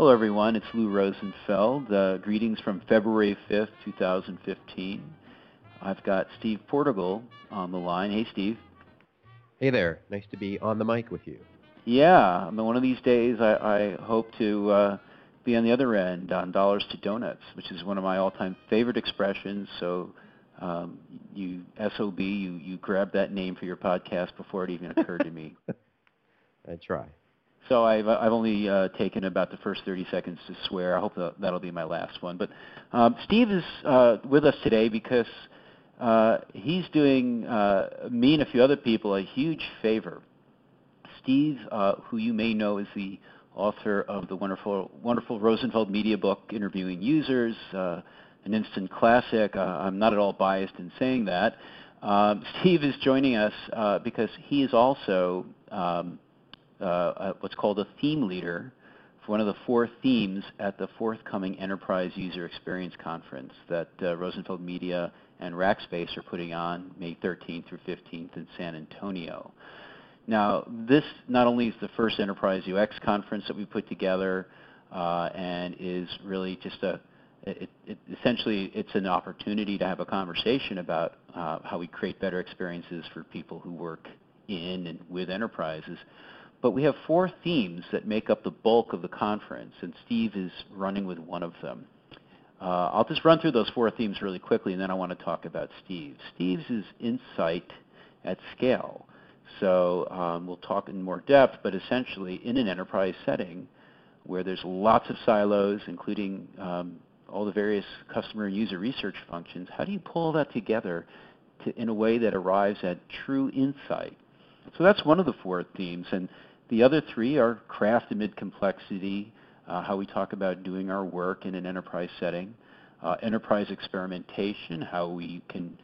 Hello, everyone. It's Lou Rosenfeld. Uh, greetings from February 5th, 2015. I've got Steve Portigal on the line. Hey, Steve. Hey there. Nice to be on the mic with you. Yeah. I mean, one of these days, I, I hope to uh, be on the other end on Dollars to Donuts, which is one of my all-time favorite expressions. So, um, you SOB, you you grabbed that name for your podcast before it even occurred to me. I try. So I've, I've only uh, taken about the first 30 seconds to swear. I hope that, that'll be my last one. But um, Steve is uh, with us today because uh, he's doing uh, me and a few other people a huge favor. Steve, uh, who you may know is the author of the wonderful, wonderful Rosenfeld Media book, Interviewing Users, uh, an instant classic. I'm not at all biased in saying that. Um, Steve is joining us because he is also um, uh, what's called a theme leader for one of the four themes at the forthcoming Enterprise User Experience Conference that uh, Rosenfeld Media and Rackspace are putting on May 13th through 15th in San Antonio. Now, this not only is the first Enterprise UX conference that we put together uh, and is really just a, it, it, essentially it's an opportunity to have a conversation about uh, how we create better experiences for people who work in and with enterprises. But we have four themes that make up the bulk of the conference, and Steve is running with one of them. Uh, I'll just run through those four themes really quickly, and then I want to talk about Steve. Steve's is insight at scale. So um, we'll talk in more depth, but essentially in an enterprise setting where there's lots of silos, including um, all the various customer and user research functions, how do you pull that together to, in a way that arrives at true insight? So that's one of the four themes. And the other three are craft amid complexity, uh, how we talk about doing our work in an enterprise setting, uh, enterprise experimentation, how we can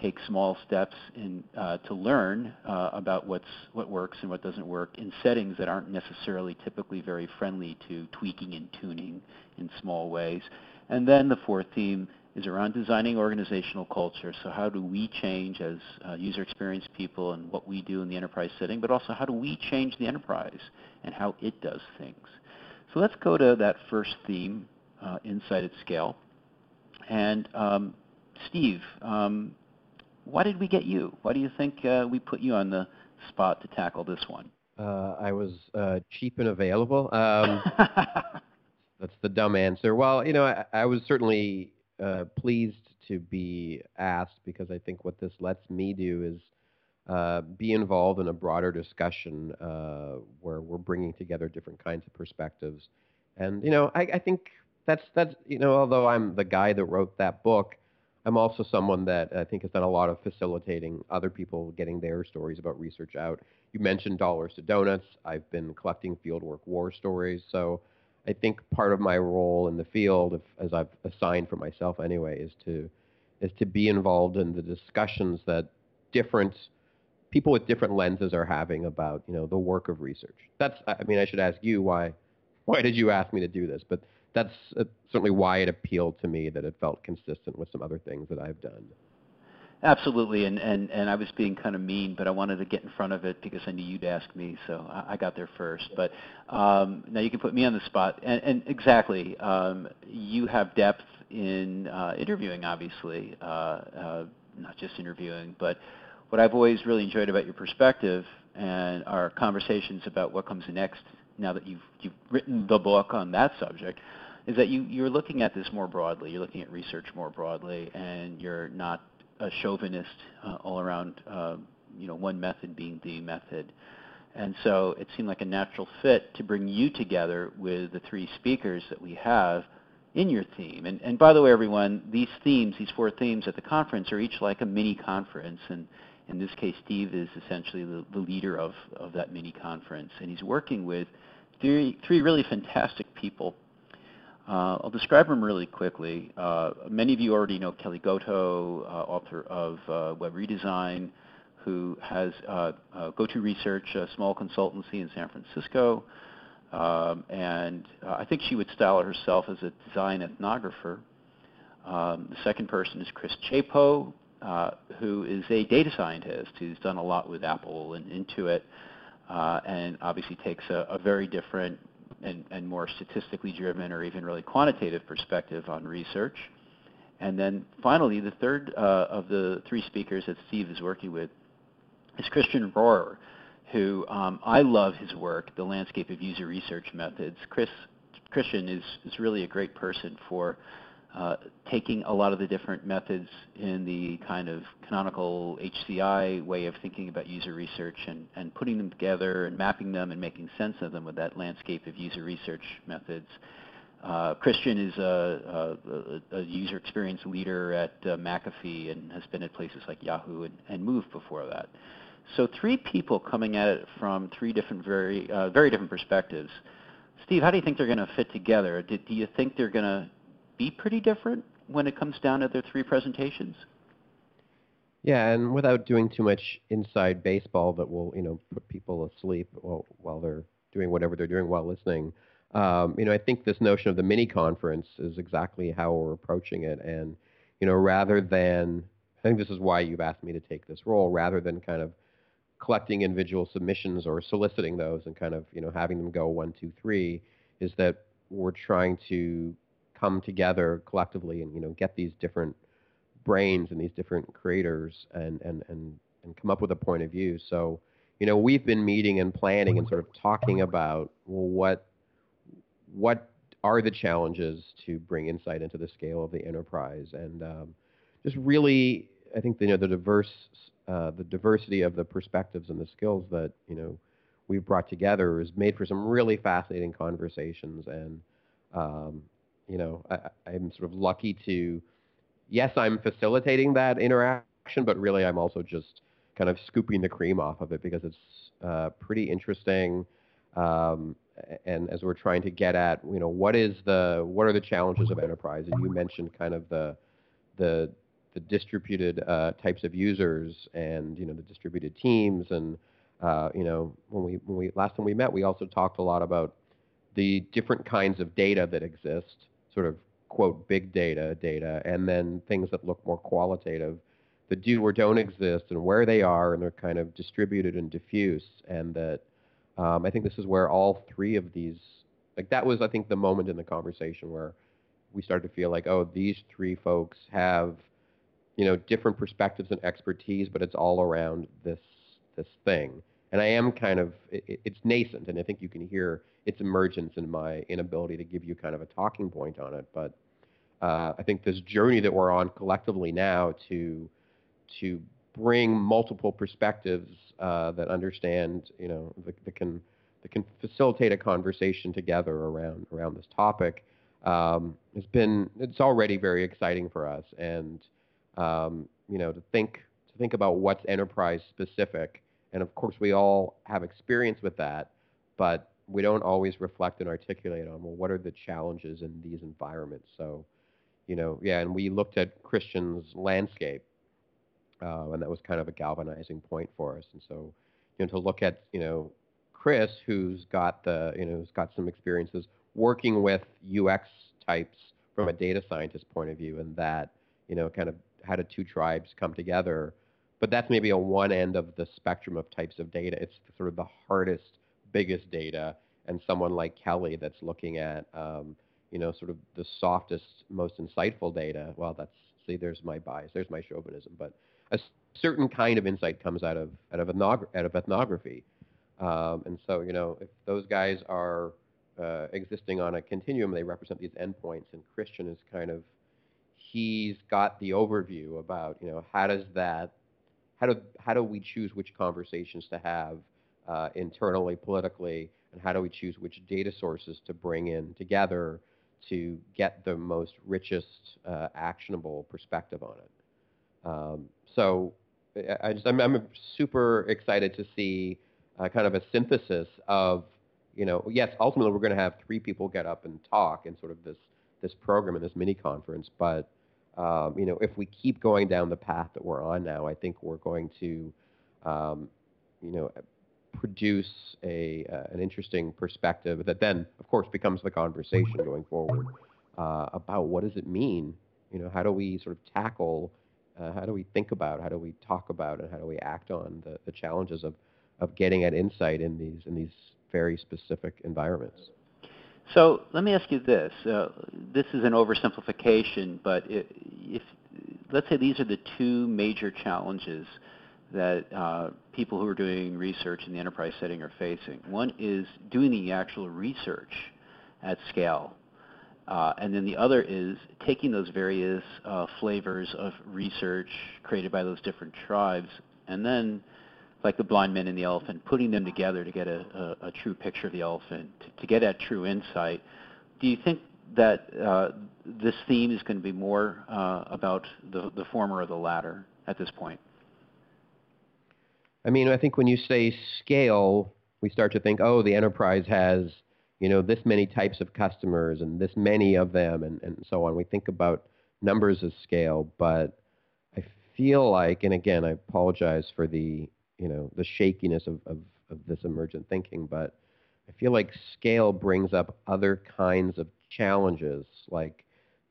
take small steps in, uh, to learn uh, about what's, what works and what doesn't work in settings that aren't necessarily typically very friendly to tweaking and tuning in small ways. And then the fourth theme is around designing organizational culture. So how do we change as uh, user experience people and what we do in the enterprise setting, but also how do we change the enterprise and how it does things. So let's go to that first theme, uh, Insight at Scale. And um, Steve, um, why did we get you? Why do you think uh, we put you on the spot to tackle this one? Uh, I was uh, cheap and available. Um, that's the dumb answer. Well, you know, I, I was certainly uh, pleased to be asked because I think what this lets me do is uh, be involved in a broader discussion uh, where we're bringing together different kinds of perspectives. And you know, I, I, think that's that's you know, although I'm the guy that wrote that book, I'm also someone that I think has done a lot of facilitating other people getting their stories about research out. You mentioned dollars to donuts. I've been collecting fieldwork war stories, so I think part of my role in the field, if, as I've assigned for myself anyway, is to is to be involved in the discussions that different people with different lenses are having about you know the work of research. That's I mean I should ask you why why did you ask me to do this? But that's uh, certainly why it appealed to me that it felt consistent with some other things that I've done. Absolutely, and, and, and I was being kind of mean, but I wanted to get in front of it because I knew you'd ask me, so I, I got there first. But um, now you can put me on the spot, and, and exactly, um, you have depth in uh, interviewing, obviously, uh, uh, not just interviewing, but what I've always really enjoyed about your perspective and our conversations about what comes next now that you've, you've written the book on that subject is that you, you're looking at this more broadly. You're looking at research more broadly, and you're not a chauvinist uh, all around, uh, you know, one method being the method. And so it seemed like a natural fit to bring you together with the three speakers that we have in your theme. And, and by the way, everyone, these themes, these four themes at the conference are each like a mini conference. And in this case, Steve is essentially the, the leader of, of that mini conference. And he's working with three, three really fantastic people uh, I'll describe them really quickly. Uh, many of you already know Kelly Goto, uh, author of uh, Web Redesign, who has uh, uh, GoTo Research, a small consultancy in San Francisco. Um, and I think she would style herself as a design ethnographer. Um, the second person is Chris Chapo, who is a data scientist who's done a lot with Apple and Intuit, and obviously takes a, a very different and, and more statistically driven or even really quantitative perspective on research. And then finally, the third uh, of the three speakers that Steve is working with is Christian Rohrer, who um, I love his work, The Landscape of User Research Methods. Chris, Christian is, is really a great person for uh, taking a lot of the different methods in the kind of canonical HCI way of thinking about user research and, and putting them together and mapping them and making sense of them with that landscape of user research methods. Uh, Christian is a, a, a, user experience leader at uh, McAfee and has been at places like Yahoo and, and Move before that. So three people coming at it from three different, very, uh, very different perspectives. Steve, how do you think they're going to fit together? Do, do you think they're going to be pretty different when it comes down to their three presentations? Yeah, and without doing too much inside baseball that will, you know, put people asleep while, while they're doing whatever they're doing while listening, um, you know, I think this notion of the mini conference is exactly how we're approaching it. And, you know, rather than, I think this is why you've asked me to take this role, rather than kind of collecting individual submissions or soliciting those and kind of, you know, having them go one, two, three, is that we're trying to come together collectively and you know get these different brains and these different creators and and and and come up with a point of view. So you know we've been meeting and planning and sort of talking about well what what are the challenges to bring insight into the scale of the enterprise and um, just really I think you know the diverse uh, the diversity of the perspectives and the skills that you know we've brought together has made for some really fascinating conversations and um, you know, I, I'm sort of lucky to, yes, I'm facilitating that interaction, but really I'm also just kind of scooping the cream off of it because it's uh, pretty interesting. Um, and as we're trying to get at, you know, what is the what are the challenges of enterprise? And you mentioned kind of the the the distributed uh, types of users and you know the distributed teams and uh, you know when we when we last time we met we also talked a lot about the different kinds of data that exist sort of quote big data data and then things that look more qualitative that do or don't exist and where they are and they're kind of distributed and diffuse and that um, I think this is where all three of these like that was I think the moment in the conversation where we started to feel like oh these three folks have you know different perspectives and expertise but it's all around this this thing and I am kind of it, it's nascent, and I think you can hear its emergence in my inability to give you kind of a talking point on it. But uh, I think this journey that we're on collectively now to to bring multiple perspectives uh, that understand, you know, that, that, can that can facilitate a conversation together around around this topic um, has been it's already very exciting for us, and um, you know, to think to think about what's enterprise specific and of course, we all have experience with that, but we don't always reflect and articulate on, well, what are the challenges in these environments? So, you know, yeah, and we looked at Christian's landscape, uh, and that was kind of a galvanizing point for us. And so, you know, to look at, you know, Chris, who's got the, you know, who's got some experiences working with UX types from a data scientist point of view, and that, you know, kind of how did two tribes come together but that's maybe a one end of the spectrum of types of data. It's sort of the hardest, biggest data, and someone like Kelly that's looking at, um, you know, sort of the softest, most insightful data. Well, that's see, there's my bias, there's my chauvinism, but a certain kind of insight comes out of out of, ethnogra- out of ethnography, um, and so you know, if those guys are uh, existing on a continuum, they represent these endpoints, and Christian is kind of he's got the overview about you know how does that how do how do we choose which conversations to have uh, internally, politically, and how do we choose which data sources to bring in together to get the most richest uh, actionable perspective on it. Um, so I just, I'm, I'm, super excited to see uh, kind of a synthesis of, you know, yes, ultimately we're going to have three people get up and talk in sort of this this program and this mini conference, but um, you know, if we keep going down the path that we're on now, I think we're going to, um, you know, produce a uh, an interesting perspective that then, of course, becomes the conversation going forward uh, about what does it mean. You know, how do we sort of tackle, uh, how do we think about, how do we talk about, and how do we act on the, the challenges of of getting at insight in these in these very specific environments. So let me ask you this. Uh, this is an oversimplification, but if let's say these are the two major challenges that uh, people who are doing research in the enterprise setting are facing. One is doing the actual research at scale. Uh, and then the other is taking those various uh, flavors of research created by those different tribes and then like the blind men and the elephant, putting them together to get a, a, a true picture of the elephant, to, to, get that true insight. Do you think that uh, this theme is going to be more uh, about the, the former or the latter at this point? I mean, I think when you say scale, we start to think, oh, the enterprise has, you know, this many types of customers and this many of them and, and so on. We think about numbers as scale, but I feel like, and again, I apologize for the you know the shakiness of, of, of this emergent thinking, but I feel like scale brings up other kinds of challenges, like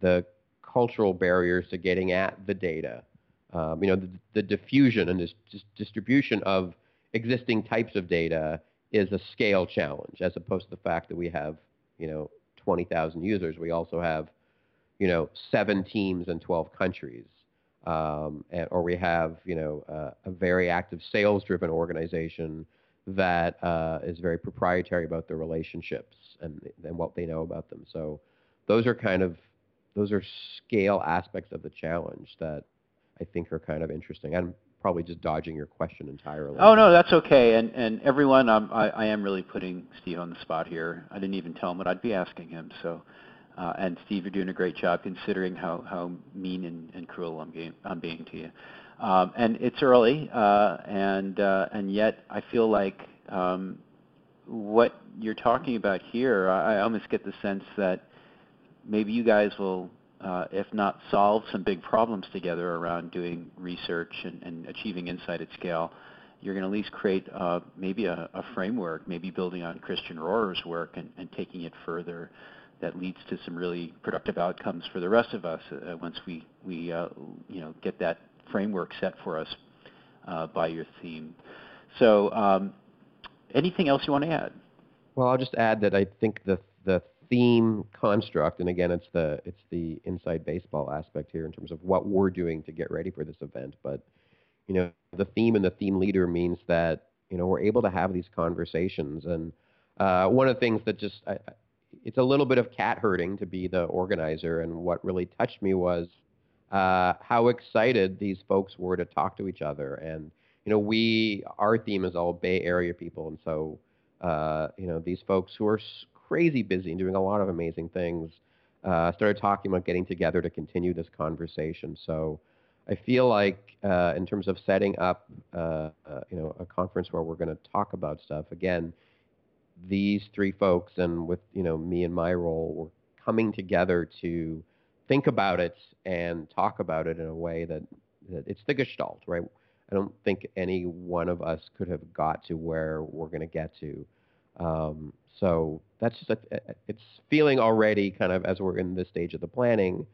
the cultural barriers to getting at the data. Um, you know, the, the, diffusion and this distribution of existing types of data is a scale challenge, as opposed to the fact that we have, you know, 20,000 users. We also have, you know, seven teams in 12 countries um, and, or we have you know uh, a very active sales-driven organization that uh, is very proprietary about their relationships and and what they know about them. So those are kind of those are scale aspects of the challenge that I think are kind of interesting. I'm probably just dodging your question entirely. Oh no, that's okay. And and everyone, um, I, I am really putting Steve on the spot here. I didn't even tell him what I'd be asking him. So uh, and Steve, you're doing a great job considering how, how mean and, and cruel I'm, being, I'm being to you. Um, and it's early, uh, and, uh, and yet I feel like um, what you're talking about here, I, almost get the sense that maybe you guys will, uh, if not solve some big problems together around doing research and, and achieving insight at scale, you're going to at least create uh, maybe a, a, framework, maybe building on Christian Rohrer's work and, and taking it further that leads to some really productive outcomes for the rest of us uh, once we, we uh, you know, get that framework set for us uh, by your theme. So um, anything else you want to add? Well, I'll just add that I think the, the theme construct, and again, it's the, it's the inside baseball aspect here in terms of what we're doing to get ready for this event. But, you know, the theme and the theme leader means that, you know, we're able to have these conversations. And uh, one of the things that just I, it's a little bit of cat herding to be the organizer. And what really touched me was uh, how excited these folks were to talk to each other. And you know, we our theme is all Bay Area people, and so uh, you know these folks who are crazy busy and doing a lot of amazing things uh, started talking about getting together to continue this conversation. So. I feel like, uh, in terms of setting up, uh, uh, you know, a conference where we're going to talk about stuff again, these three folks and with you know me and my role we're coming together to think about it and talk about it in a way that, that it's the gestalt right? I don't think any one of us could have got to where we're going to get to. Um, so that's just a, it's feeling already kind of as we're in this stage of the planning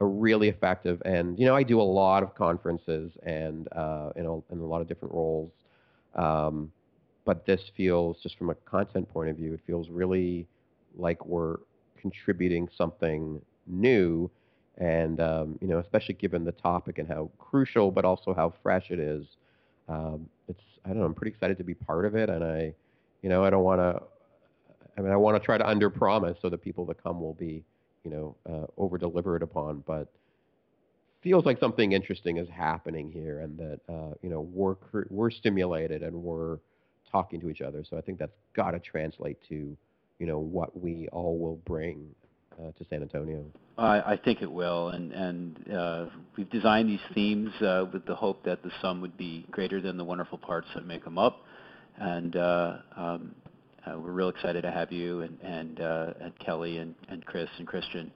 a really effective and you know i do a lot of conferences and uh, in, a, in a lot of different roles. Um, but this feels just from a content point of view, it feels really like we're contributing something new, and um, you know, especially given the topic and how crucial, but also how fresh it is. Um, it's I don't know. I'm pretty excited to be part of it, and I, you know, I don't want to. I mean, I want to try to under promise so that people that come will be, you know, uh, over delivered upon, but feels like something interesting is happening here, and that uh, you know we're we're stimulated and we're talking to each other. So I think that's got to translate to, you know, what we all will bring uh, to San Antonio. I, I think it will, and and uh, we've designed these themes uh, with the hope that the sum would be greater than the wonderful parts that make them up, and uh, um, uh, we're real excited to have you and and, uh, and Kelly and, and Chris and Christian.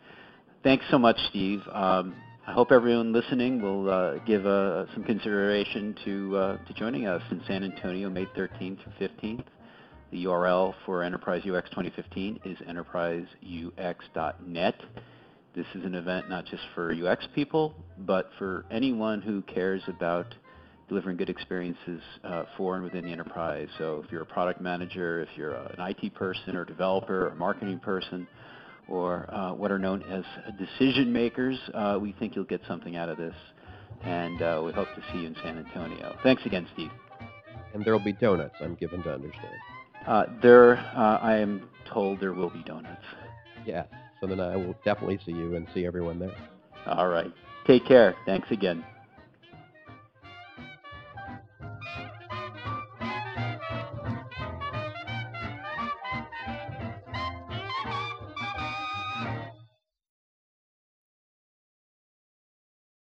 Thanks so much, Steve. Um, I hope everyone listening will uh, give uh, some consideration to, uh, to joining us in San Antonio, May 13th through 15th. The URL for Enterprise UX 2015 is enterpriseux.net. This is an event not just for UX people, but for anyone who cares about delivering good experiences uh, for and within the enterprise. So if you're a product manager, if you're an IT person or developer or marketing person, or uh, what are known as decision makers, uh, we think you'll get something out of this. And uh, we hope to see you in San Antonio. Thanks again, Steve. And there will be donuts, I'm given to understand. Uh, there, uh, I am told there will be donuts. Yes. So then I will definitely see you and see everyone there. All right. Take care. Thanks again.